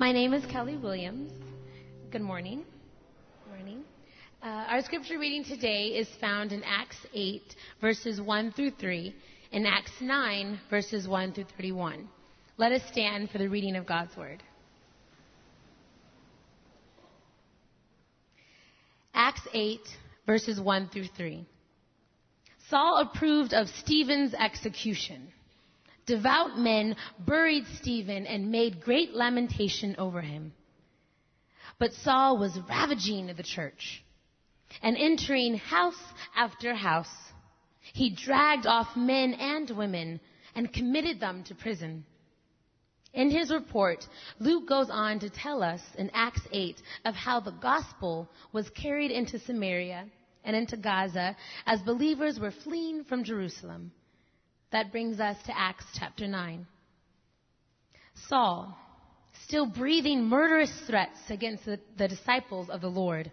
My name is Kelly Williams. Good morning. Good Morning. Uh, our scripture reading today is found in Acts 8, verses 1 through 3, and Acts 9, verses 1 through 31. Let us stand for the reading of God's Word. Acts 8, verses 1 through 3. Saul approved of Stephen's execution. Devout men buried Stephen and made great lamentation over him. But Saul was ravaging the church and entering house after house. He dragged off men and women and committed them to prison. In his report, Luke goes on to tell us in Acts 8 of how the gospel was carried into Samaria and into Gaza as believers were fleeing from Jerusalem. That brings us to Acts chapter 9. Saul, still breathing murderous threats against the, the, disciples of the Lord,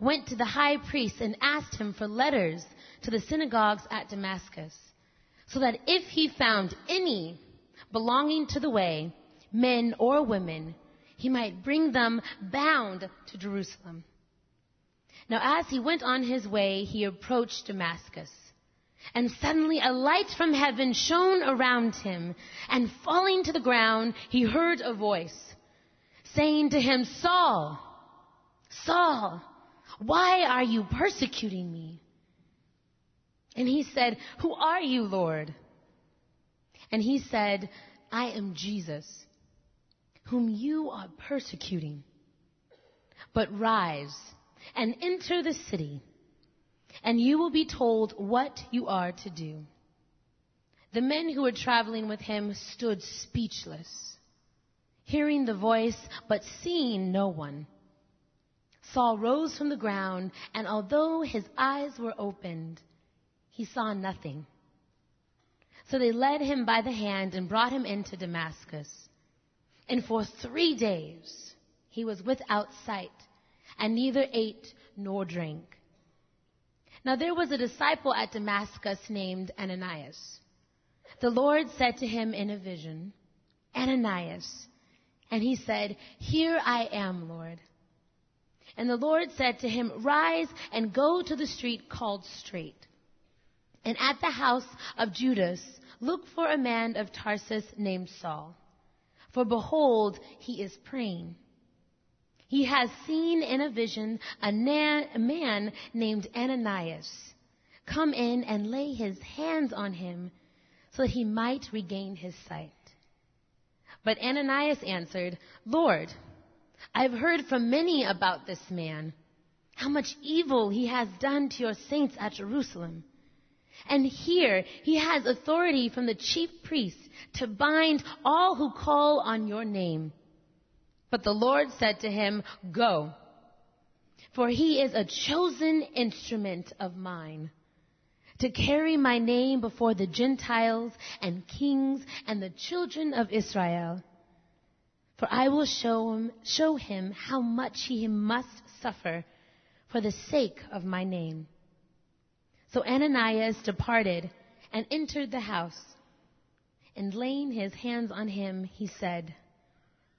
went to the high priest and asked him for letters to the synagogues at Damascus, so that if he found any belonging to the way, men or women, he might bring them bound to Jerusalem. Now as he went on his way, he approached Damascus. And suddenly a light from heaven shone around him, and falling to the ground, he heard a voice saying to him, Saul, Saul, why are you persecuting me? And he said, Who are you, Lord? And he said, I am Jesus, whom you are persecuting. But rise and enter the city, and you will be told what you are to do. The men who were traveling with him stood speechless, hearing the voice, but seeing no one. Saul rose from the ground, and although his eyes were opened, he saw nothing. So they led him by the hand and brought him into Damascus. And for three days he was without sight and neither ate nor drank. Now there was a disciple at Damascus named Ananias. The Lord said to him in a vision, Ananias. And he said, Here I am, Lord. And the Lord said to him, Rise and go to the street called Straight. And at the house of Judas, look for a man of Tarsus named Saul. For behold, he is praying. He has seen in a vision a, man named Ananias come in and lay his hands on him so that he might regain his sight. But Ananias answered, Lord, I've heard from many about this man, how much evil he has done to your saints at Jerusalem. And here he has authority from the chief priests to bind all who call on your name. But the Lord said to him, Go, for he is a chosen instrument of mine to carry my name before the Gentiles and kings and the children of Israel. For I will show him, show him how much he must suffer for the sake of my name. So Ananias departed and entered the house. And laying his hands on him, he said,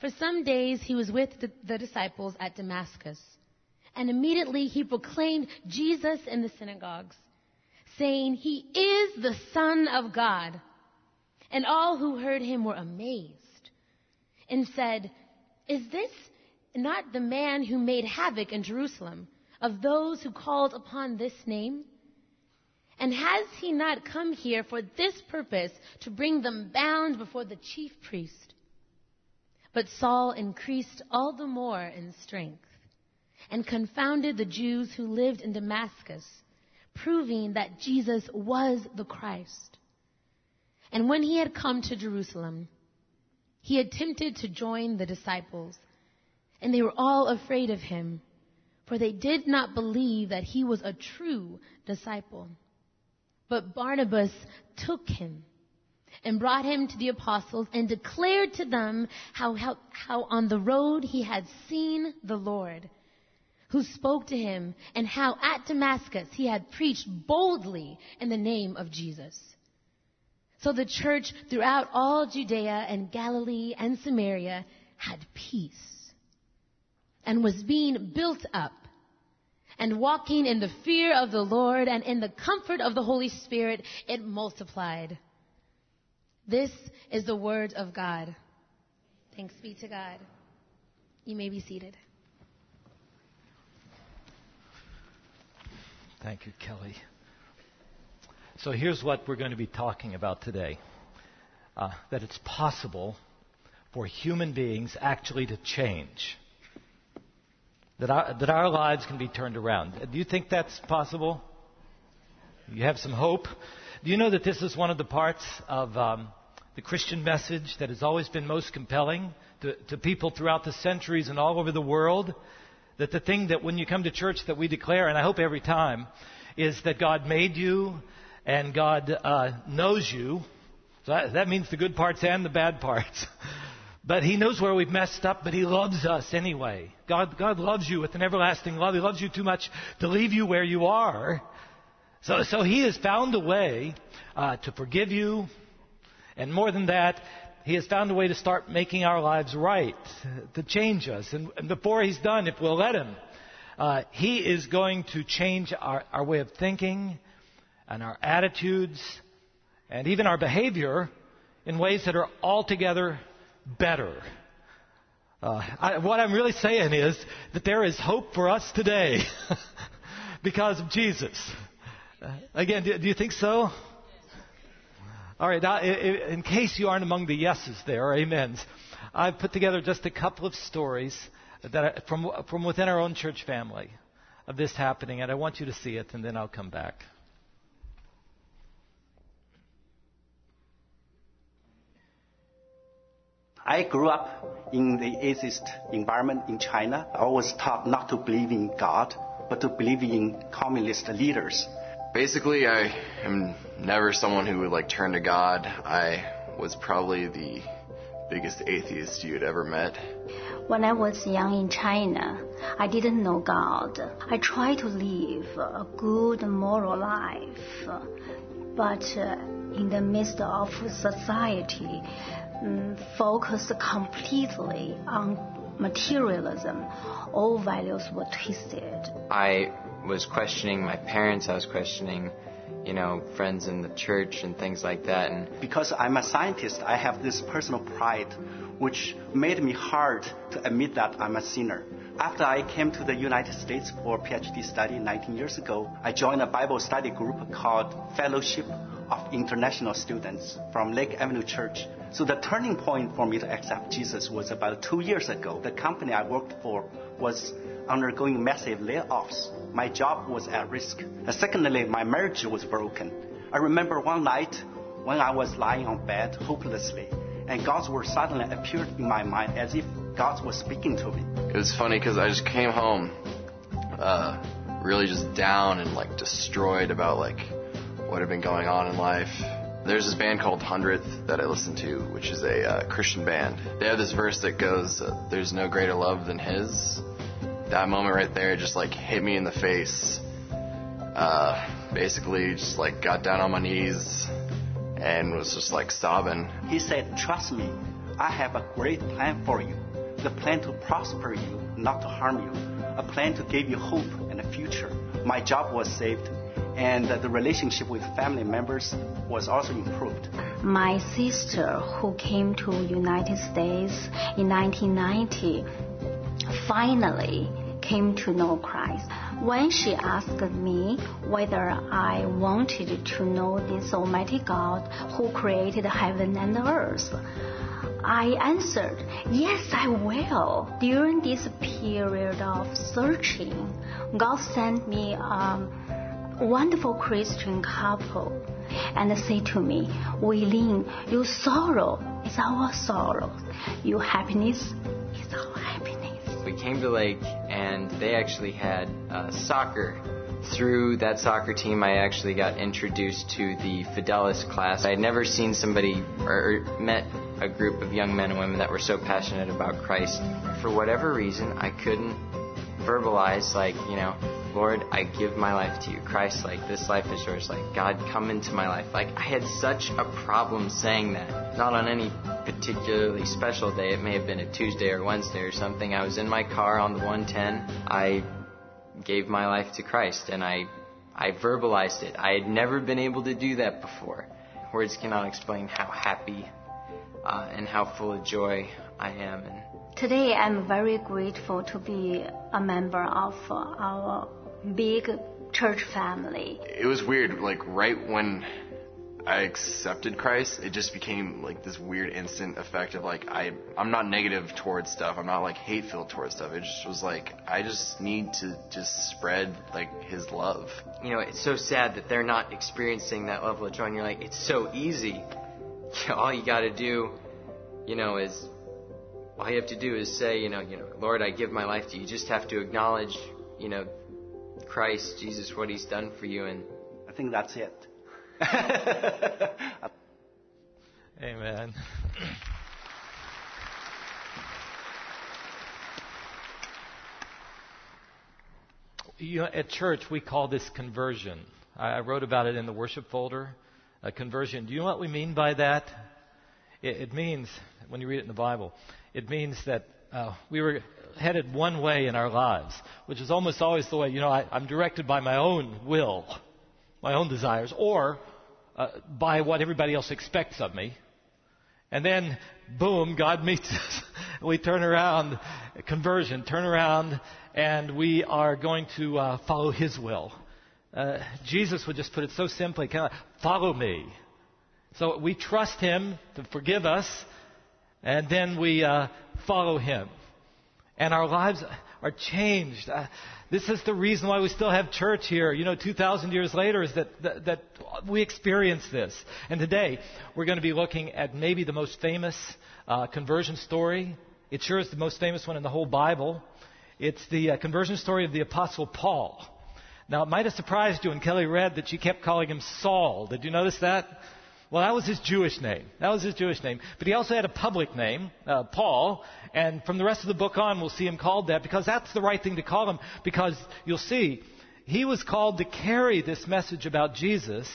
For some days he was with the, the, disciples at Damascus. And immediately he proclaimed Jesus in the synagogues, saying, He is the Son of God. And all who heard him were amazed and said, Is this not the man who made havoc in Jerusalem of those who called upon this name? And has he not come here for this purpose to bring them bound before the chief priest? But Saul increased all the more in strength and confounded the Jews who lived in Damascus, proving that Jesus was the Christ. And when he had come to Jerusalem, he attempted to join the disciples, And they were all afraid of him, for they did not believe that he was a true disciple. But Barnabas took him and brought him to the apostles and declared to them how, how, how on the road he had seen the Lord, who spoke to him, and how at Damascus he had preached boldly in the name of Jesus. So the church throughout all Judea and Galilee and Samaria had peace and was being built up and walking in the fear of the Lord and in the comfort of the Holy Spirit, it multiplied. This is the word of God. Thanks be to God. You may be seated. Thank you, Kelly. So here's what we're going to be talking about today uh, that it's possible for human beings actually to change. That our, that our lives can be turned around. Do you think that's possible? You have some hope? Do you know that this is one of the parts of um, the Christian message that has always been most compelling to, to people throughout the centuries and all over the world? That the thing that when you come to church that we declare, and I hope every time, is that God made you, and God uh, knows you. So that, that means the good parts and the bad parts. but He knows where we've messed up, but He loves us anyway. God, God loves you with an everlasting love. He loves you too much to leave you where you are. So, so He has found a way uh, to forgive you, and more than that, He has found a way to start making our lives right, to change us. And, and before He's done, if we'll let Him, uh, He is going to change our, our way of thinking and our attitudes and even our behavior in ways that are altogether better. Uh, I, what I'm really saying is that there is hope for us today because of Jesus. Uh, again, do, do, you think so? All right, now, in case you aren't among the yeses there, or amens, I've put together just a couple of stories that are from, from within our own church family of this happening, and I want you to see it, and then I'll come back. I grew up in the atheist environment in China. I was taught not to believe in God, but to believe in communist leaders. Basically, I am never someone who would like turn to God. I was probably the biggest atheist you'd ever met. When I was young in China, I didn't know God. I tried to live a good moral life, but uh, in the midst of society, um, focused completely on materialism. All values were twisted. I was questioning my parents. I was questioning, you know, friends in the church and things like that. And because I'm a scientist, I have this personal pride, which made me hard to admit that I'm a sinner. After I came to the United States for PhD study 19 years ago, I joined a Bible study group called Fellowship of international students from Lake Avenue Church. So the turning point for me to accept Jesus was about two years ago. The company I worked for was undergoing massive layoffs. My job was at risk. And secondly, my marriage was broken. I remember one night when I was lying on bed hopelessly, and God's word suddenly appeared in my mind as if God was speaking to me. It was funny because I just came home, uh, really just down and like destroyed about like what had been going on in life. There's this band called Hundredth that I listen to, which is a uh, Christian band. They have this verse that goes, "There's no greater love than His." That moment right there just like hit me in the face. Uh, basically, just like got down on my knees and was just like sobbing. He said, "Trust me, I have a great plan for you. The plan to prosper you, not to harm you. A plan to give you hope and a future." My job was saved and the relationship with family members was also improved. My sister, who came to United States in 1990, finally came to know Christ. When she asked me whether I wanted to know this Almighty God who created heaven and earth, I answered, Yes, I will. During this period of searching, God sent me a wonderful Christian couple and say to me, Weilin, your sorrow is our sorrow. Your happiness is our came to Lake, and they actually had uh, soccer. Through that soccer team, I actually got introduced to the Fidelis class. I had never seen somebody or met a group of young men and women that were so passionate about Christ. For whatever reason, I couldn't verbalize, like, you know, Lord, I give my life to you. Christ, like, this life is yours. Like, God, come into my life. Like, I had such a problem saying that. Not on any particularly special day. It may have been a Tuesday or Wednesday or something. I was in my car on the 110. I gave my life to Christ and I, I verbalized it. I had never been able to do that before. Words cannot explain how happy uh, and how full of joy I am. And Today, I'm very grateful to be a member of our big church family. It was weird. Like right when I accepted Christ, it just became like this weird instant effect of like I I'm not negative towards stuff. I'm not like hate filled towards stuff. It just was like I just need to just spread like His love. you know, it's so sad that they're not experiencing that level of joy. And you're like, it's so easy. All you got to do, you know, is all you have to do is say, you know, you know, Lord, I give my life to you. You just have to acknowledge, you know, Christ, Jesus, what He's done for you, and I think that's it. Amen. You know, at church, we call this conversion. I wrote about it in the worship folder. A conversion. Do you know what we mean by that? It, it means, when you read it in the Bible, it means that uh, we were headed one way in our lives, which is almost always the way, you know, I, I'm directed by my own will, my own desires, or uh, by what everybody else expects of me. And then, boom, God meets us. we turn around, conversion, turn around, and we are going to uh, follow His will. Uh, Jesus would just put it so simply, kind of, follow me. So we trust Him to forgive us, and then we uh, follow Him. And our lives are changed. This is the reason why we still have church here, you know, 2,000 years later, is that, that, that we experience this. And today, we're going to be looking at maybe the most famous uh, conversion story. It sure is the most famous one in the whole Bible. It's the uh, conversion story of the Apostle Paul. Now, it might have surprised you when Kelly read that she kept calling him Saul. Did you notice that? Well, that was his Jewish name. That was his Jewish name. But he also had a public name, uh, Paul. And from the rest of the book on, we'll see him called that because that's the right thing to call him. Because you'll see, he was called to carry this message about Jesus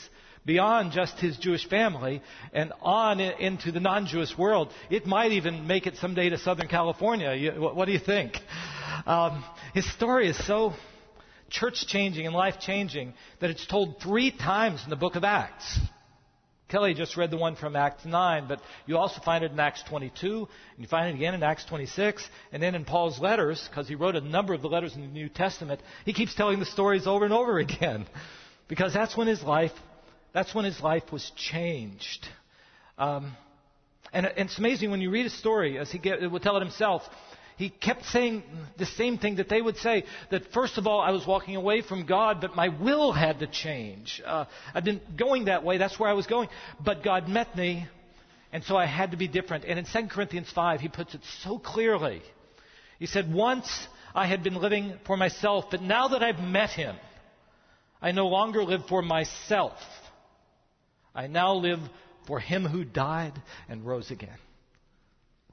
beyond just his Jewish family and on into the non-Jewish world. It might even make it someday to Southern California. What, what do you think? Um, his story is so church changing and life changing that it's told three times in the book of Acts. Kelly just read the one from Acts 9, but you also find it in Acts 22, and you find it again in Acts 26, and then in Paul's letters, because he wrote a number of the letters in the New Testament, he keeps telling the stories over and over again, because that's when his life, that's when his life was changed. Um, and, and it's amazing when you read a story, as he get, would tell it himself, he kept saying the same thing that they would say that first of all I was walking away from God, but my will had to change. Uh, I've been going that way, that's where I was going. But God met me, and so I had to be different. And in 2 Corinthians 5, he puts it so clearly. He said, Once I had been living for myself, but now that I've met him, I no longer live for myself. I now live for him who died and rose again.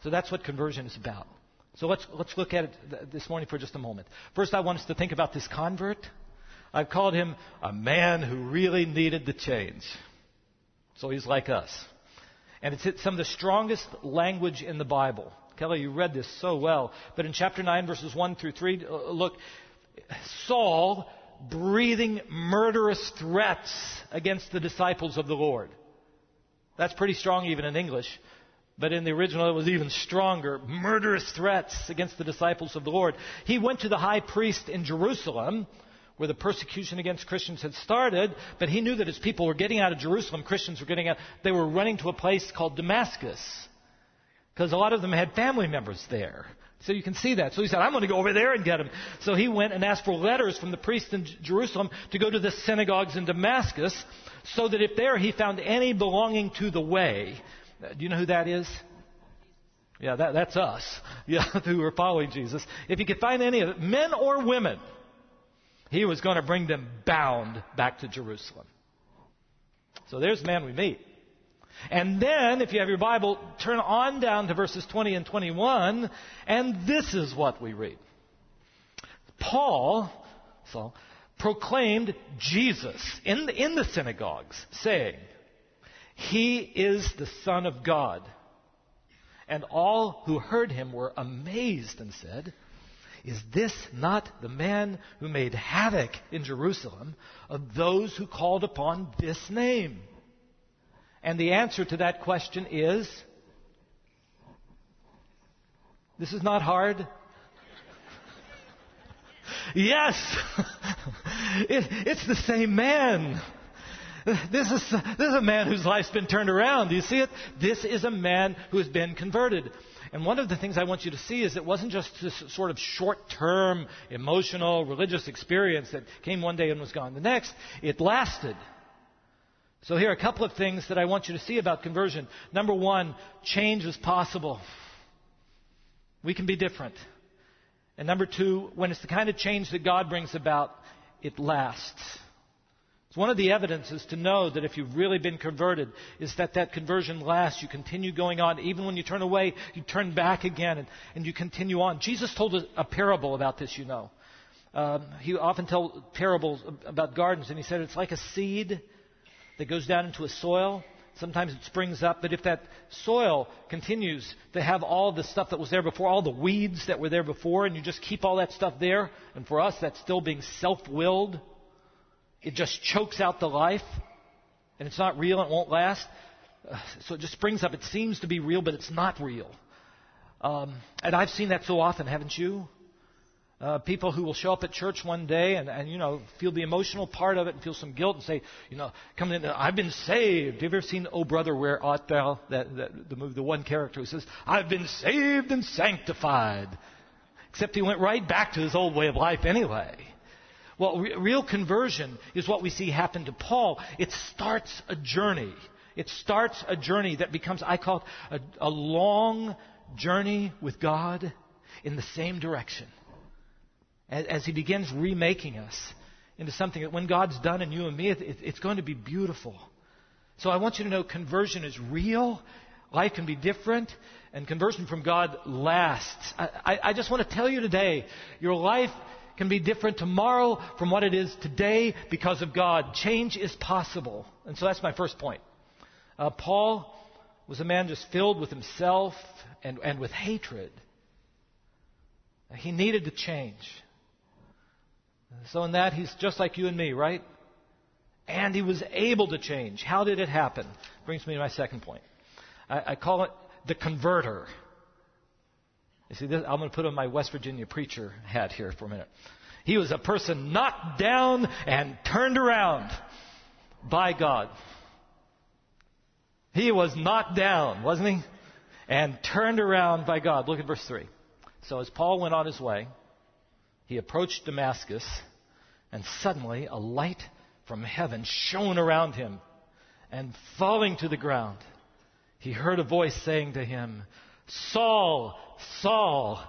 So that's what conversion is about. So let's, let's look at it th- this morning for just a moment. First, I want us to think about this convert. I've called him a man who really needed the change. So he's like us. And it's some of the strongest language in the Bible. Kelly, you read this so well. But in chapter 9, verses 1 through 3, uh, look, Saul breathing murderous threats against the disciples of the Lord. That's pretty strong even in English. But in the original, it was even stronger. Murderous threats against the disciples of the Lord. He went to the high priest in Jerusalem, where the persecution against Christians had started, but he knew that as people were getting out of Jerusalem, Christians were getting out, they were running to a place called Damascus. Because a lot of them had family members there. So you can see that. So he said, I'm going to go over there and get them. So he went and asked for letters from the priests in Jerusalem to go to the synagogues in Damascus, so that if there he found any belonging to the way, Uh, do you know who that is? Yeah, that, that's us. Yeah, who are following Jesus. If he could find any of it, men or women, he was going to bring them bound back to Jerusalem. So there's the man we meet. And then, if you have your Bible, turn on down to verses 20 and 21, and this is what we read. Paul so, proclaimed Jesus in the, in the synagogues, saying, He is the Son of God. And all who heard him were amazed and said, Is this not the man who made havoc in Jerusalem of those who called upon this name? And the answer to that question is this is not hard. yes, it, it's the same man. This is, this is a man whose life's been turned around. Do you see it? This is a man who has been converted. And one of the things I want you to see is it wasn't just this sort of short term, emotional, religious experience that came one day and was gone the next. It lasted. So here are a couple of things that I want you to see about conversion. Number one, change is possible. We can be different. And number two, when it's the kind of change that God brings about, it lasts. It's one of the evidences to know that if you've really been converted is that that conversion lasts. You continue going on. Even when you turn away, you turn back again and, and you continue on. Jesus told a, a parable about this, you know. Um, he often told parables about gardens, and he said it's like a seed that goes down into a soil. Sometimes it springs up, but if that soil continues to have all the stuff that was there before, all the weeds that were there before, and you just keep all that stuff there, and for us that's still being self willed, it just chokes out the life, and it's not real, and it won't last. Uh, so it just springs up. It seems to be real, but it's not real. Um, and I've seen that so often, haven't you? Uh, people who will show up at church one day and, and, you know, feel the emotional part of it and feel some guilt and say, you know, come in, I've been saved. Have you ever seen Oh Brother, Where Art Thou? That, that, the movie, the one character who says, I've been saved and sanctified. Except he went right back to his old way of life anyway. Well, re- real conversion is what we see happen to Paul. It starts a journey. It starts a journey that becomes, I call it, a, a long journey with God in the same direction as, as He begins remaking us into something that when God's done in you and me, it, it, it's going to be beautiful. So I want you to know conversion is real. Life can be different, and conversion from God lasts. I, I, I just want to tell you today, your life can be different tomorrow from what it is today because of God. Change is possible. And so that's my first point. Uh, Paul was a man just filled with himself and, and with hatred. He needed to change. So, in that, he's just like you and me, right? And he was able to change. How did it happen? Brings me to my second point. I, I call it the converter. You see, this, I'm going to put on my West Virginia preacher hat here for a minute. He was a person knocked down and turned around by God. He was knocked down, wasn't he? And turned around by God. Look at verse 3. So as Paul went on his way, he approached Damascus, and suddenly a light from heaven shone around him. And falling to the ground, he heard a voice saying to him, Saul, Saul,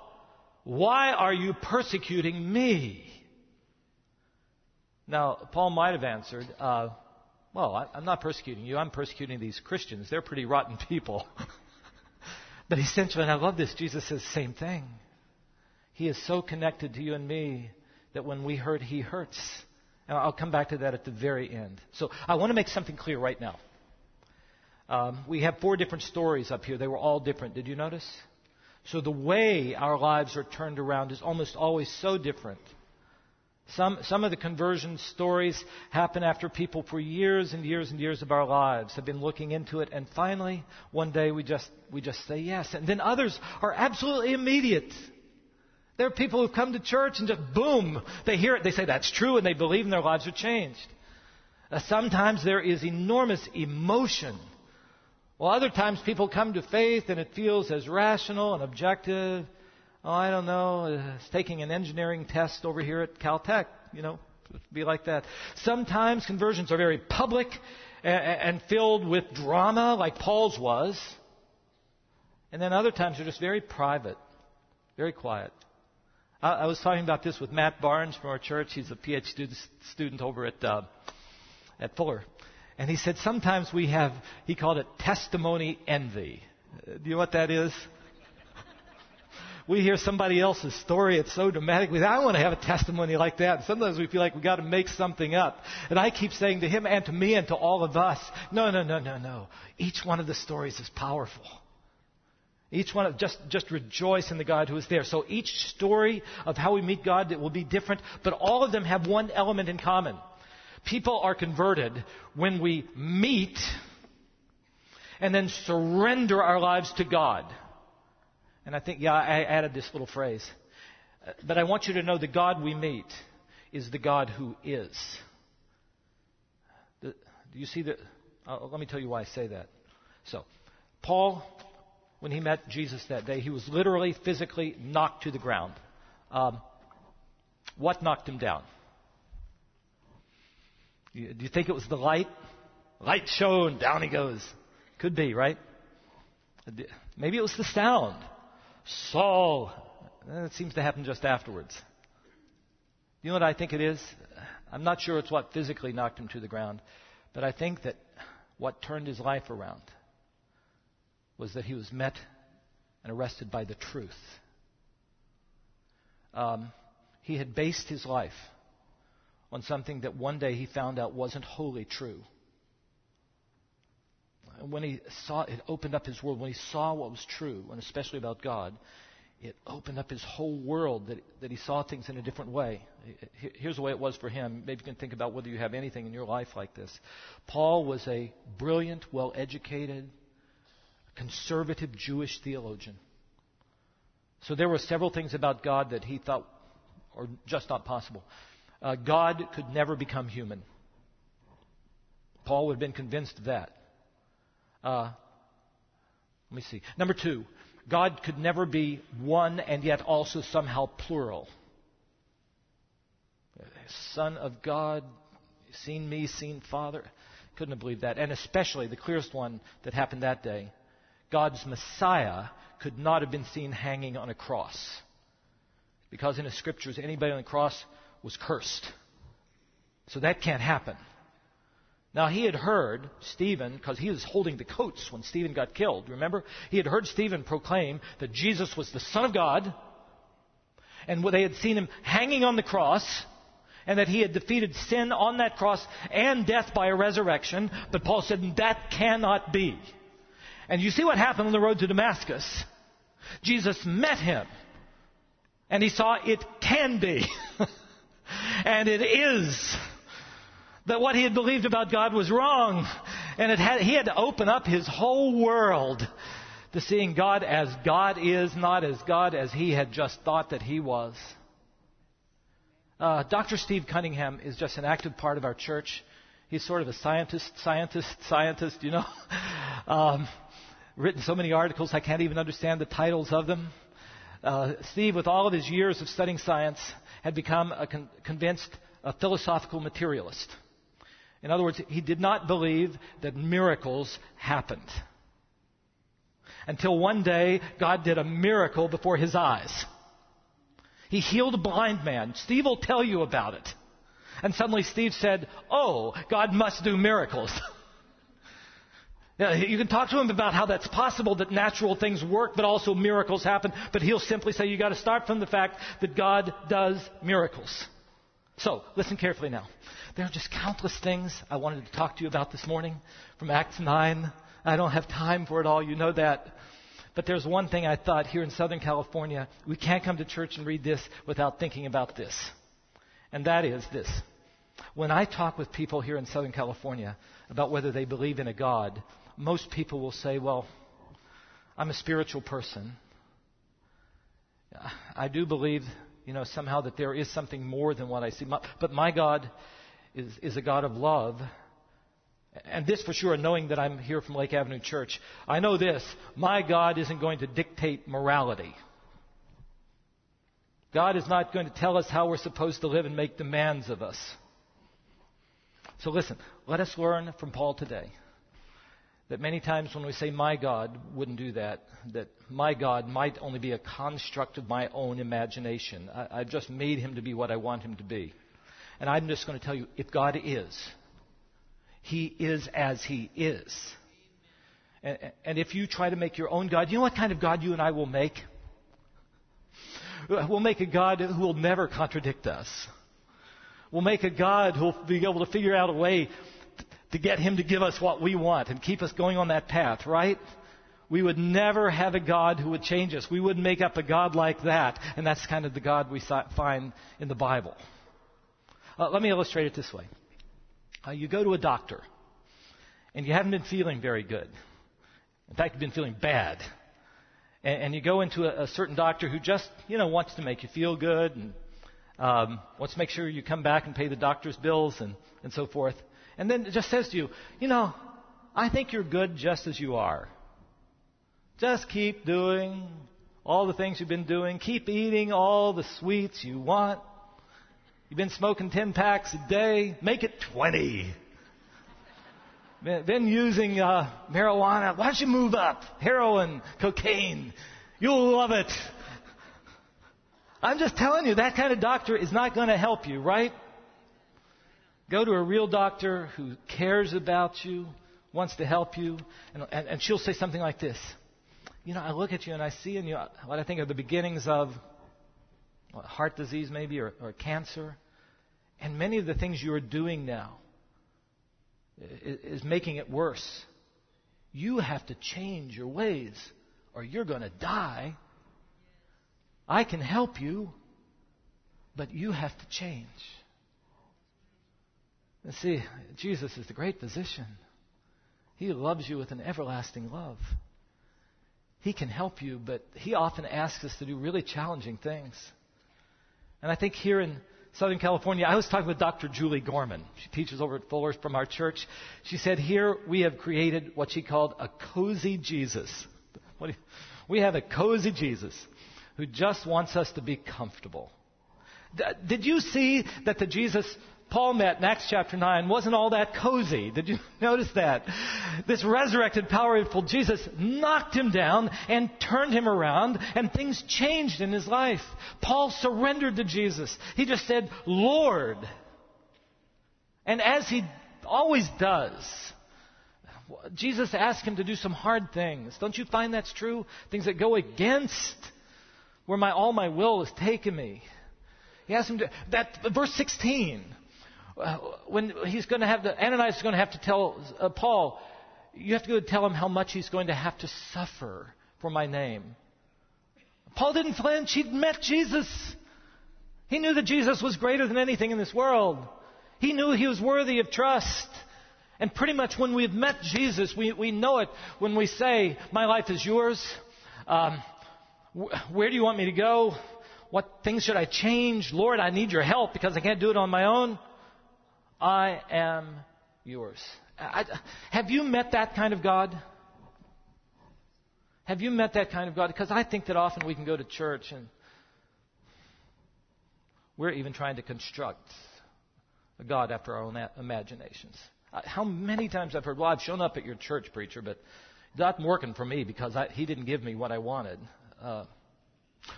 why are you persecuting me? Now, Paul might have answered, uh, Well, I, I'm not persecuting you. I'm persecuting these Christians. They're pretty rotten people. but essentially, and I love this, Jesus says the same thing. He is so connected to you and me that when we hurt, He hurts. And I'll come back to that at the very end. So I want to make something clear right now. Um, we have four different stories up here. They were all different. Did you notice? So the way our lives are turned around is almost always so different. Some, some of the conversion stories happen after people for years and years and years of our lives have been looking into it, and finally, one day we just, we just say yes. And then others are absolutely immediate. There are people who come to church and just boom, they hear it, they say that's true, and they believe and their lives are changed. Uh, sometimes there is enormous emotion. Well, other times people come to faith and it feels as rational and objective. Oh, I don't know, it's taking an engineering test over here at Caltech, you know, be like that. Sometimes conversions are very public and, filled with drama, like Paul's was. And then other times they're just very private, very quiet. I, I was talking about this with Matt Barnes from our church. He's a PhD student over at, uh, at Fuller. And he said sometimes we have, he called it testimony envy. Uh, do you know what that is? we hear somebody else's story, it's so dramatic. We say, I want to have a testimony like that. And sometimes we feel like we've got to make something up. And I keep saying to him and to me and to all of us, no, no, no, no, no. Each one of the stories is powerful. Each one of just just rejoice in the God who is there. So each story of how we meet God it will be different, but all of them have one element in common. People are converted when we meet and then surrender our lives to God. And I think, yeah, I added this little phrase. But I want you to know the God we meet is the God who is. do you see that? Uh, let me tell you why I say that. So, Paul when he met Jesus that day, he was literally, physically knocked to the ground. Um, what knocked him down? Do you think it was the light? Light shone, down he goes. Could be, right? Maybe it was the sound. Saul. It seems to happen just afterwards. You know what I think it is? I'm not sure it's what physically knocked him to the ground, but I think that what turned his life around was that he was met and arrested by the truth. Um, he had based his life on something that one day he found out wasn't wholly true. And when he saw it opened up his world, when he saw what was true, and especially about God, it opened up his whole world that, that he saw things in a different way. Here's the way it was for him. Maybe you can think about whether you have anything in your life like this. Paul was a brilliant, well educated, conservative Jewish theologian. So there were several things about God that he thought are just not possible. Uh, God could never become human. Paul would have been convinced of that. Uh, let me see. Number two, God could never be one and yet also somehow plural. Son of God, seen me, seen Father. Couldn't have believed that. And especially the clearest one that happened that day God's Messiah could not have been seen hanging on a cross. Because in the scriptures, anybody on the cross was cursed. So that can't happen. Now, he had heard Stephen, because he was holding the coats when Stephen got killed, remember? He had heard Stephen proclaim that Jesus was the Son of God, and they had seen him hanging on the cross, and that he had defeated sin on that cross and death by a resurrection. But Paul said, that cannot be. And you see what happened on the road to Damascus. Jesus met him. And he saw it can be. and it is. That what he had believed about God was wrong. And had, he had to open up his whole world to seeing God as God is, not as God as he had just thought that he was. Uh, Dr. Steve Cunningham is just an active part of our church. He's sort of a scientist, scientist, scientist, you know. Um, written so many articles, I can't even understand the titles of them. Uh, Steve, with all of his years of studying science, had become a con- convinced a philosophical materialist. In other words, he did not believe that miracles happened. Until one day, God did a miracle before his eyes. He healed a blind man. Steve will tell you about it. And suddenly Steve said, Oh, God must do miracles. You can talk to him about how that's possible that natural things work, but also miracles happen. But he'll simply say you got to start from the fact that God does miracles. So, listen carefully now. There are just countless things I wanted to talk to you about this morning from Acts 9. I don't have time for it all, you know that. But there's one thing I thought here in Southern California, we can't come to church and read this without thinking about this. And that is this. When I talk with people here in Southern California about whether they believe in a God, most people will say, well, I'm a spiritual person. I do believe, you know, somehow that there is something more than what I see. But my God is, is a God of love. And this for sure, knowing that I'm here from Lake Avenue Church, I know this my God isn't going to dictate morality. God is not going to tell us how we're supposed to live and make demands of us. So listen, let us learn from Paul today that many times when we say my God wouldn't do that, that my God might only be a construct of my own imagination. I, I've just made him to be what I want him to be. And I'm just going to tell you if God is, he is as he is. And, and if you try to make your own God, you know what kind of God you and I will make? We'll make a God who will never contradict us. We'll make a God who will be able to figure out a way to get Him to give us what we want and keep us going on that path, right? We would never have a God who would change us. We wouldn't make up a God like that. And that's kind of the God we find in the Bible. Uh, let me illustrate it this way. Uh, you go to a doctor, and you haven't been feeling very good. In fact, you've been feeling bad. And, and you go into a, a, certain doctor who just, you know, wants to make you feel good and um, wants to make sure you come back and pay the doctor's bills and, and so forth. And then it just says to you, you know, I think you're good just as you are. Just keep doing all the things you've been doing. Keep eating all the sweets you want. You've been smoking 10 packs a day. Make it 20. Been using uh, marijuana. Why don't you move up? Heroin, cocaine. You'll love it. I'm just telling you, that kind of doctor is not going to help you, right? Go to a real doctor who cares about you, wants to help you, and, and, and she'll say something like this. You know, I look at you and I see in you what I think are the beginnings of what, heart disease, maybe, or, or cancer. And many of the things you're doing now is, is making it worse. You have to change your ways or you're going to die. I can help you, but you have to change. And see, Jesus is the great physician. He loves you with an everlasting love. He can help you, but He often asks us to do really challenging things. And I think here in Southern California, I was talking with Dr. Julie Gorman. She teaches over at Fuller from our church. She said, Here we have created what she called a cozy Jesus. You, we have a cozy Jesus who just wants us to be comfortable. Did you see that the Jesus Paul met in Acts chapter 9 wasn't all that cozy. Did you notice that? This resurrected, powerful Jesus knocked him down and turned him around, and things changed in his life. Paul surrendered to Jesus. He just said, Lord. And as he always does, Jesus asked him to do some hard things. Don't you find that's true? Things that go against where my all my will has taken me. He asked him to that verse 16 when he's going to have to, Ananias is going to have to tell uh, Paul, you have to go tell him how much he's going to have to suffer for my name. Paul didn't flinch. He'd met Jesus. He knew that Jesus was greater than anything in this world. He knew he was worthy of trust. And pretty much when we've met Jesus, we, we know it when we say, My life is yours. Um, wh- where do you want me to go? What things should I change? Lord, I need your help because I can't do it on my own. I am yours. I, have you met that kind of God? Have you met that kind of God? Because I think that often we can go to church and we're even trying to construct a God after our own imaginations. How many times I've heard, well, I've shown up at your church, preacher, but not working for me because I, he didn't give me what I wanted. Uh,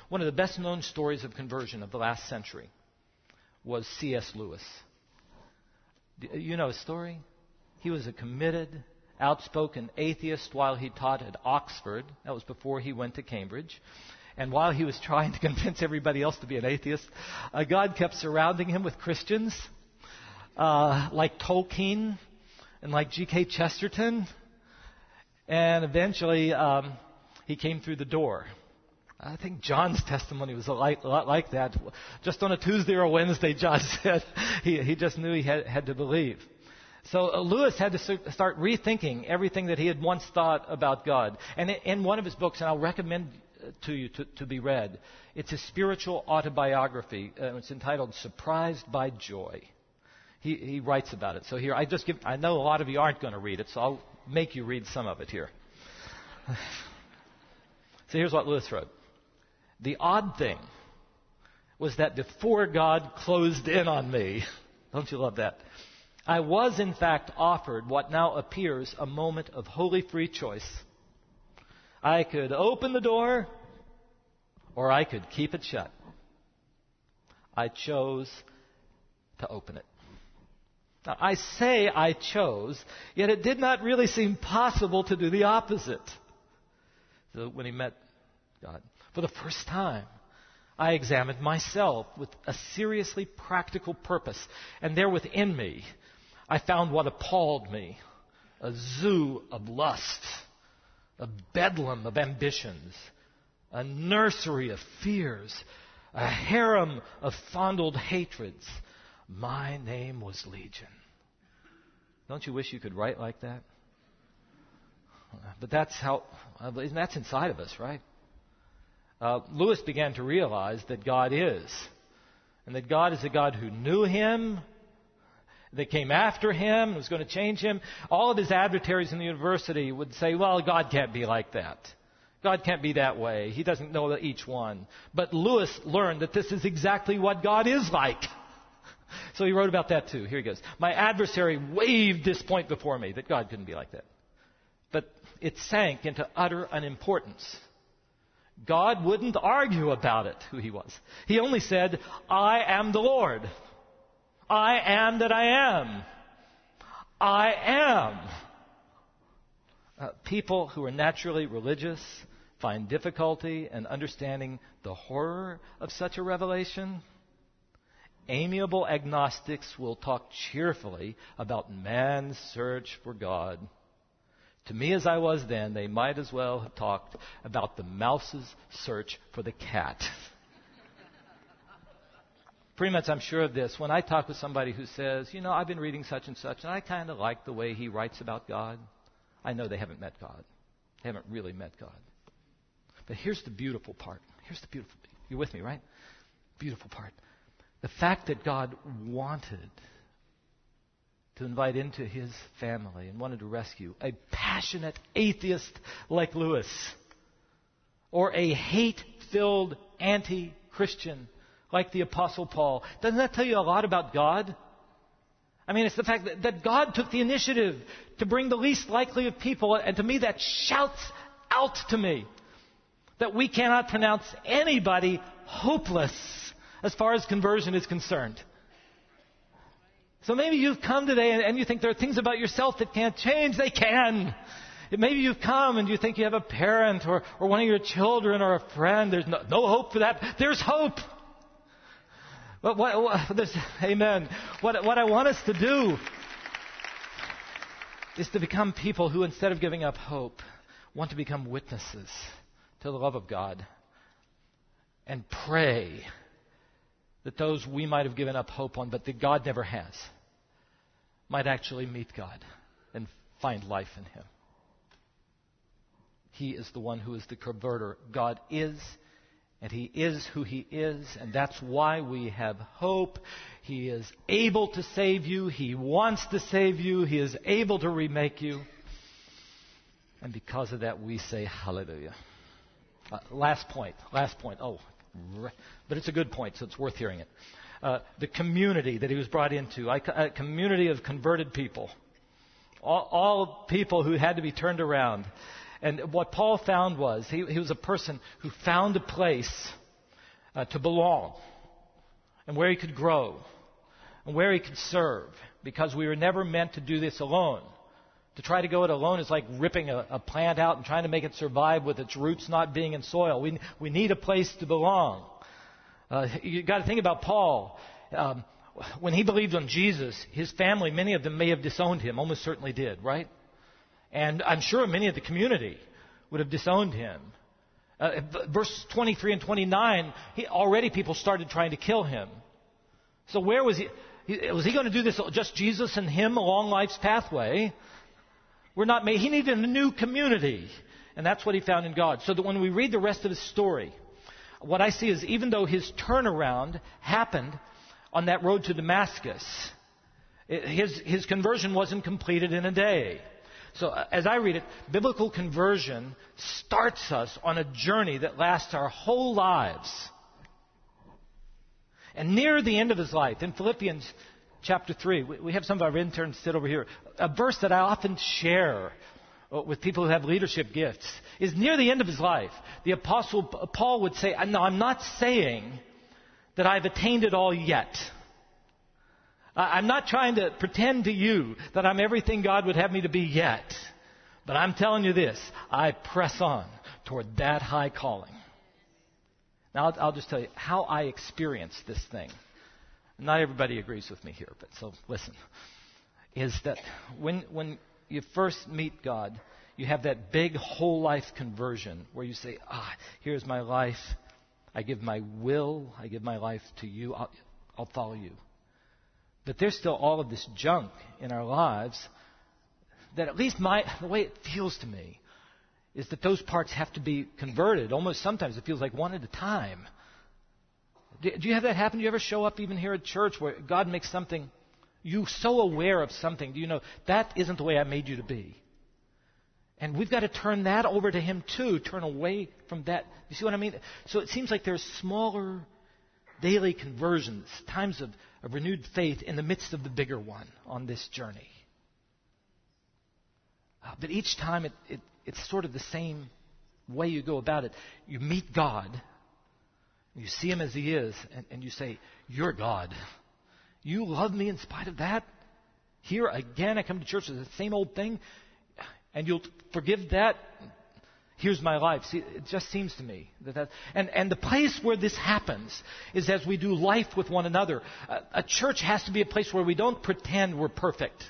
one of the best known stories of conversion of the last century was C.S. Lewis. You know his story? He was a committed, outspoken atheist while he taught at Oxford. That was before he went to Cambridge. And while he was trying to convince everybody else to be an atheist, uh, God kept surrounding him with Christians uh, like Tolkien and like G.K. Chesterton. And eventually, um, he came through the door. I think John's testimony was a lot like that. Just on a Tuesday or a Wednesday, John said he, he just knew he had, had to believe. So uh, Lewis had to start rethinking everything that he had once thought about God. And in one of his books, and I'll recommend uh, to you to, to be read, it's a spiritual autobiography. Uh, it's entitled "Surprised by Joy." He, he writes about it. So here, I just give. I know a lot of you aren't going to read it, so I'll make you read some of it here. so here's what Lewis wrote. The odd thing was that before God closed in on me, don't you love that? I was, in fact, offered what now appears a moment of wholly free choice. I could open the door, or I could keep it shut. I chose to open it. Now, I say I chose, yet it did not really seem possible to do the opposite. So when he met God, for the first time, I examined myself with a seriously practical purpose. And there within me, I found what appalled me a zoo of lust, a bedlam of ambitions, a nursery of fears, a harem of fondled hatreds. My name was Legion. Don't you wish you could write like that? But that's how, uh, that's inside of us, right? Uh, Lewis began to realize that God is. And that God is a God who knew him, that came after him, and was going to change him. All of his adversaries in the university would say, well, God can't be like that. God can't be that way. He doesn't know each one. But Lewis learned that this is exactly what God is like. So he wrote about that too. Here he goes. My adversary waved this point before me that God couldn't be like that. But it sank into utter unimportance. God wouldn't argue about it, who he was. He only said, I am the Lord. I am that I am. I am. Uh, people who are naturally religious find difficulty in understanding the horror of such a revelation. Amiable agnostics will talk cheerfully about man's search for God. To me, as I was then, they might as well have talked about the mouse's search for the cat. Pretty much, I'm sure of this. When I talk with somebody who says, you know, I've been reading such and such, and I kind of like the way he writes about God, I know they haven't met God. They haven't really met God. But here's the beautiful part. Here's the beautiful. You're with me, right? Beautiful part. The fact that God wanted to invite into his family and wanted to rescue a passionate atheist like Lewis or a hate filled anti Christian like the Apostle Paul. Doesn't that tell you a lot about God? I mean, it's the fact that, that God took the initiative to bring the least likely of people, and to me that shouts out to me that we cannot pronounce anybody hopeless as far as conversion is concerned. So maybe you've come today and, and you think there are things about yourself that can't change. They can. Maybe you've come and you think you have a parent or, or one of your children or a friend. There's no, no hope for that. There's hope. But what, what, amen. What, what I want us to do is to become people who, instead of giving up hope, want to become witnesses to the love of God and pray that those we might have given up hope on, but that God never has, might actually meet God and find life in Him. He is the one who is the converter. God is, and He is who He is, and that's why we have hope. He is able to save you. He wants to save you. He is able to remake you. And because of that, we say hallelujah. Uh, last point. Last point. Oh, but it's a good point, so it's worth hearing it uh, the community that he was brought into, a community of converted people, all, all, people who had to be turned around. And what Paul found was he, he was a person who found a place uh, to belong and where he could grow and where he could serve because we were never meant to do this alone. To try to go it alone is like ripping a, a, plant out and trying to make it survive with its roots not being in soil. We, we need a place to belong. Uh, you got to think about Paul. Um, when he believed on Jesus, his family, many of them may have disowned him, almost certainly did, right? And I'm sure many of the community would have disowned him. Uh, verse 23 and 29, he, already people started trying to kill him. So where was he? Was he going to do this just Jesus and him along life's pathway? We're not made. He needed a new community. And that's what he found in God. So that when we read the rest of his story, what I see is even though his turnaround happened on that road to Damascus, his, his conversion wasn't completed in a day. So, uh, as I read it, biblical conversion starts us on a journey that lasts our whole lives. And near the end of his life, in Philippians chapter 3. We have some of our interns sit over here. A verse that I often share Uh, with people who have leadership gifts is near the end of his life. The apostle Paul would say, No, I'm not saying that I've attained it all yet. I'm not trying to pretend to you that I'm everything God would have me to be yet. But I'm telling you this I press on toward that high calling. Now, I'll, I'll just tell you how I experience this thing. Not everybody agrees with me here, but so listen. Is that when, when you first meet God, you have that big whole life conversion where you say, Ah, here's my life. I give my will, I give my life to you. I'll, I'll follow you. But there's still all of this junk in our lives that at least my, the way it feels to me is that those parts have to be converted. Almost sometimes it feels like one at a time. Do, do you have that happen? Do you ever show up even here at church where God makes something, you so aware of something, do you know that isn't the way I made you to be? And we've got to turn that over to Him too, turn away from that. You see what I mean? So it seems like there's smaller daily conversions, times of, of renewed faith in the midst of the bigger one on this journey. Uh, but each time it, it, it's sort of the same way you go about it. You meet God, you see Him as He is, and, and you say, You're God. You love me in spite of that? Here again, I come to church, with the same old thing, and you'll forgive that? Here's my life. See, it just seems to me that, that and, and the place where this happens is as we do life with one another. A, a church has to be a place where we don't pretend we're perfect.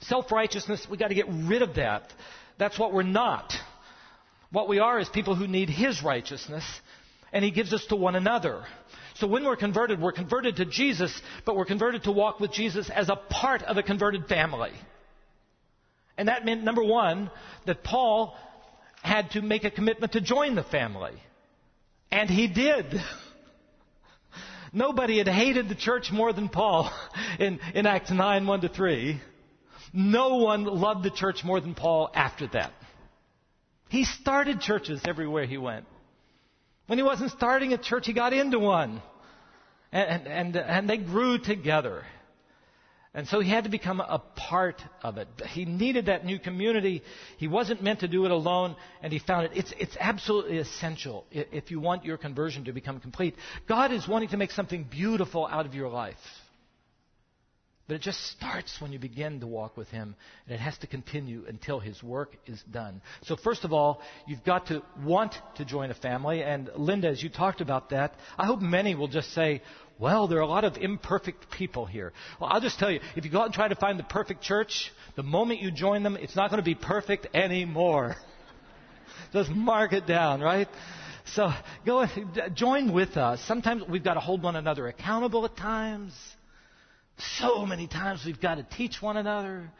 Self righteousness, we've got to get rid of that. That's what we're not. What we are is people who need His righteousness, and He gives us to one another. So when we're converted, we're converted to Jesus, but we're converted to walk with Jesus as a part of a converted family. And that meant, number one, that Paul had to make a commitment to join the family. And he did. Nobody had hated the church more than Paul in, in Acts 9, 1 to 3. No one loved the church more than Paul after that. He started churches everywhere he went. When he wasn't starting a church, he got into one. And, and, and they grew together. And so he had to become a part of it. He needed that new community. He wasn't meant to do it alone, and he found it. It's, it's absolutely essential if you want your conversion to become complete. God is wanting to make something beautiful out of your life. But it just starts when you begin to walk with Him, and it has to continue until His work is done. So, first of all, you've got to want to join a family. And Linda, as you talked about that, I hope many will just say, well, there are a lot of imperfect people here. Well, I'll just tell you, if you go out and try to find the perfect church, the moment you join them, it's not going to be perfect anymore. just mark it down, right? So go join with us. Sometimes we've got to hold one another accountable at times. So many times we've got to teach one another.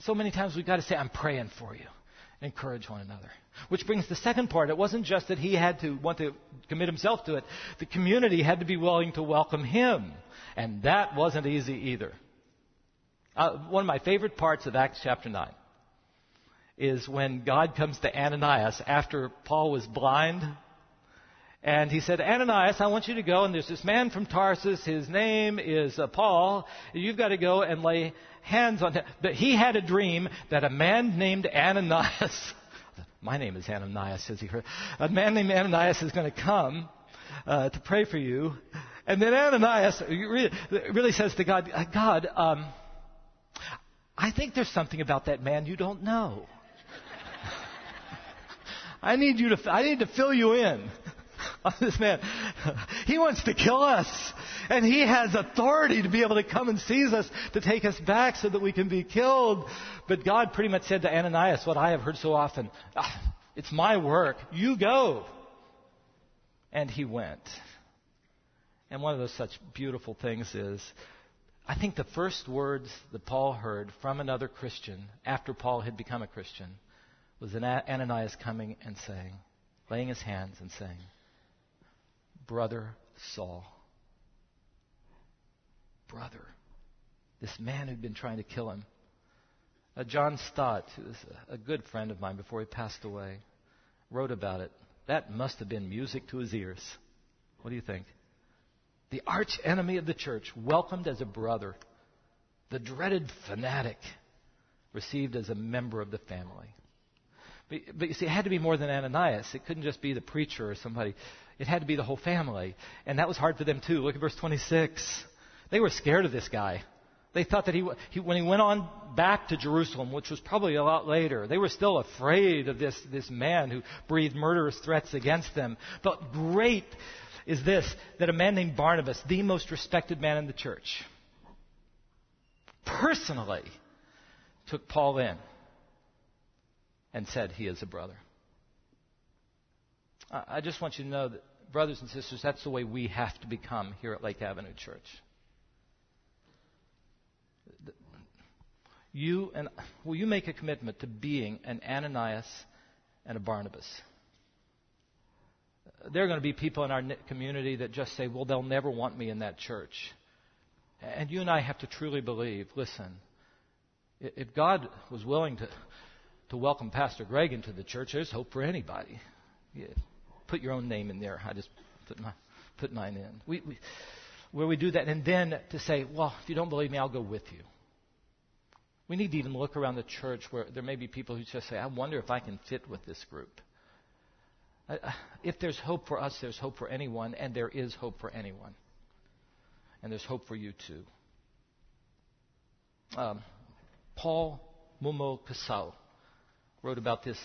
So many times we've got to say, I'm praying for you. Encourage one another. Which brings the second part. It wasn't just that he had to want to commit himself to it. The community had to be willing to welcome him. And that wasn't easy either. Uh, one of my favorite parts of Acts chapter 9 is when God comes to Ananias after Paul was blind and he said, Ananias, I want you to go, and there's this man from Tarsus. His name is uh, Paul. You've got to go and lay hands on him. But he had a dream that a man named Ananias, my name is Ananias, says he heard, a man named Ananias is going to come uh, to pray for you. And then Ananias really, really says to God, uh, God, um, I think there's something about that man you don't know. I need you to, I need to fill you in. this man. He wants to kill us. And he has authority to be able to come and seize us, to take us back so that we can be killed. But God pretty much said to Ananias what I have heard so often ah, It's my work. You go. And he went. And one of those such beautiful things is I think the first words that Paul heard from another Christian after Paul had become a Christian was Ananias coming and saying, laying his hands and saying, brother Saul. Brother. This man who'd been trying to kill him. Uh, John Stott, who was a good friend of mine before he passed away, wrote about it. That must have been music to his ears. What do you think? The arch enemy of the church, welcomed as a brother the dreaded fanatic, received as a member of the family. But, but you see, it had to be more than Ananias. It couldn't just be the preacher or somebody. It had to be the whole family. And that was hard for them too. Look at verse 26. They were scared of this guy. They thought that he, he, when he went on back to Jerusalem, which was probably a lot later, they were still afraid of this, this man who breathed murderous threats against them. But great is this, that a man named Barnabas, the most respected man in the church, personally took Paul in and said he is a brother. I just want you to know that, brothers and sisters, that's the way we have to become here at Lake Avenue Church. You and will you make a commitment to being an Ananias and a Barnabas? There are going to be people in our community that just say, well, they'll never want me in that church. And you and I have to truly believe listen, if God was willing to, to welcome Pastor Greg into the church, there's hope for anybody. Yeah, put your own name in there. I just put, my, put mine in. We, we, where we do that, and then to say, well, if you don't believe me, I'll go with you. We need to even look around the church where there may be people who just say, I wonder if I can fit with this group. If there's hope for us, there's hope for anyone, and there is hope for anyone. And there's hope for you too. Um, Paul Mumo Kisau wrote about this,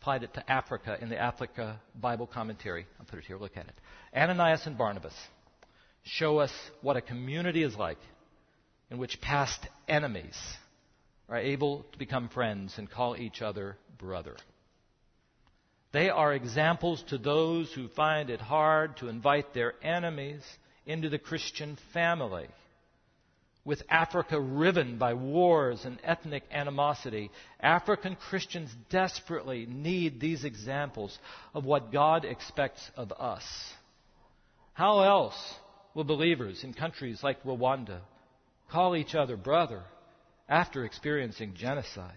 applied it to Africa in the Africa Bible commentary. I'll put it here, look at it. Ananias and Barnabas show us what a community is like in which past enemies are able to become friends and call each other brother. They are examples to those who find it hard to invite their enemies into the Christian family. With Africa riven by wars and ethnic animosity, African Christians desperately need these examples of what God expects of us. How else will believers in countries like Rwanda call each other brother after experiencing genocide?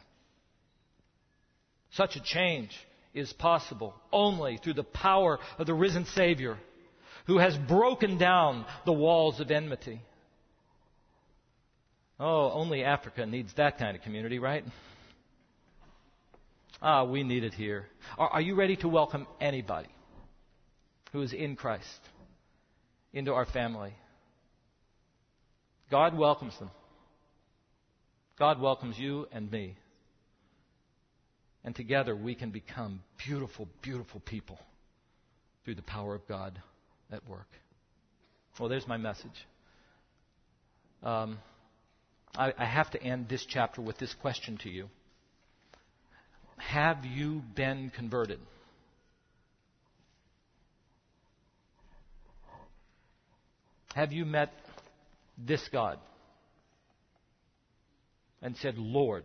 Such a change is possible only through the power of the risen Savior who has broken down the walls of enmity. Oh, only Africa needs that kind of community, right? Ah, we need it here. Are, are you ready to welcome anybody who is in Christ into our family? God welcomes them. God welcomes you and me. And together we can become beautiful, beautiful people through the power of God at work. Well, there's my message. Um, I, I have to end this chapter with this question to you Have you been converted? Have you met this God and said, Lord,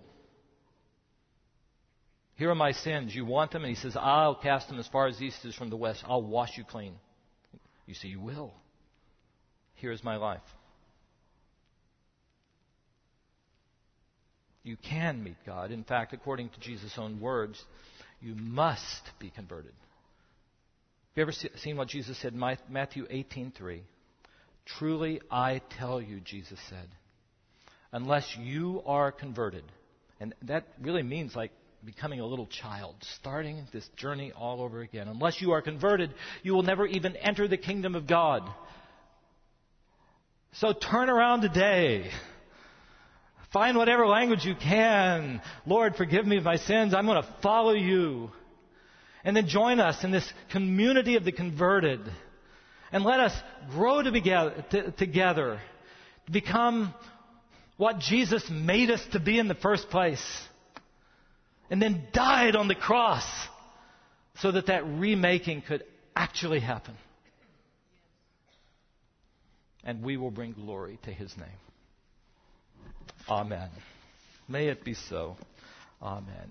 here are my sins. You want them? And he says, I'll cast them as far as east is from the west. I'll wash you clean. You say, You will. Here is my life. You can meet God. In fact, according to Jesus' own words, you must be converted. Have you ever seen what Jesus said in Matthew 18:3? Truly I tell you, Jesus said, unless you are converted, and that really means like becoming a little child, starting this journey all over again. Unless you are converted, you will never even enter the kingdom of God. So turn around today. Find whatever language you can. Lord, forgive me of my sins. I'm going to follow you. And then join us in this community of the converted. And let us grow to together, to, together to become what Jesus made us to be in the first place and then died on the cross so that that remaking could actually happen. And we will bring glory to his name. Amen. May it be so. Amen.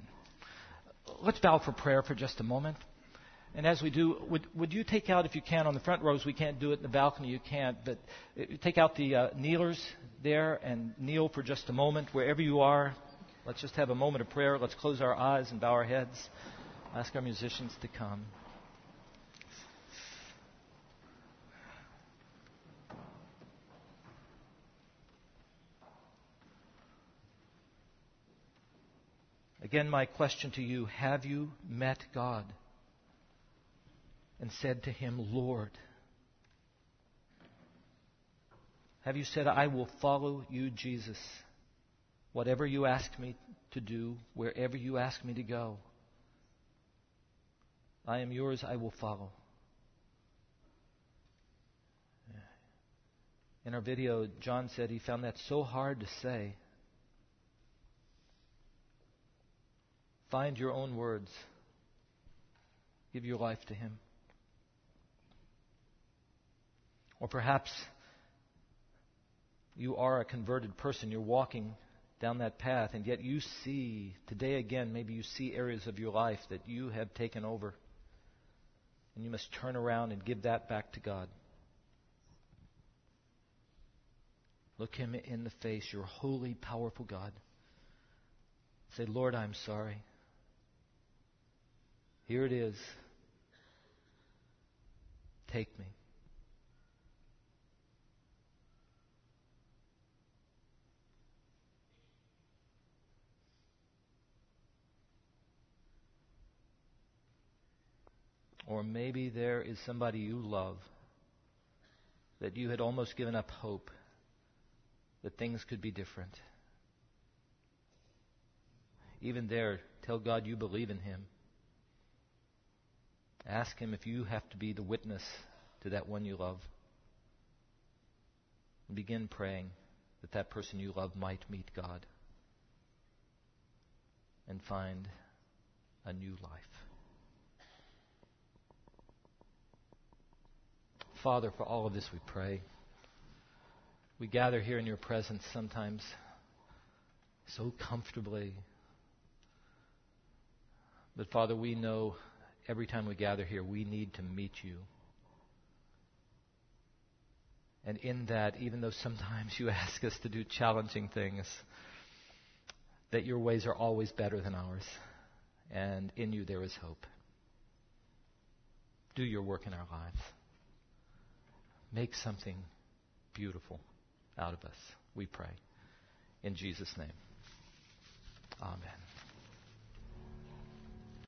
Let's bow for prayer for just a moment. And as we do, would, would you take out, if you can, on the front rows, we can't do it in the balcony, you can't, but uh, take out the uh, kneelers there and kneel for just a moment wherever you are. Let's just have a moment of prayer. Let's close our eyes and bow our heads. Ask our musicians to come. Again, my question to you have you met God and said to Him, Lord? Have you said, I will follow you, Jesus, whatever you ask me to do, wherever you ask me to go? I am yours, I will follow. In our video, John said he found that so hard to say. Find your own words. Give your life to Him. Or perhaps you are a converted person. You're walking down that path, and yet you see, today again, maybe you see areas of your life that you have taken over. And you must turn around and give that back to God. Look Him in the face, your holy, powerful God. Say, Lord, I'm sorry. Here it is. Take me. Or maybe there is somebody you love that you had almost given up hope that things could be different. Even there, tell God you believe in Him. Ask Him if you have to be the witness to that one you love. And begin praying that that person you love might meet God and find a new life. Father, for all of this we pray. We gather here in your presence sometimes so comfortably. But Father, we know every time we gather here, we need to meet you. And in that, even though sometimes you ask us to do challenging things, that your ways are always better than ours. And in you there is hope. Do your work in our lives. Make something beautiful out of us, we pray. In Jesus' name. Amen.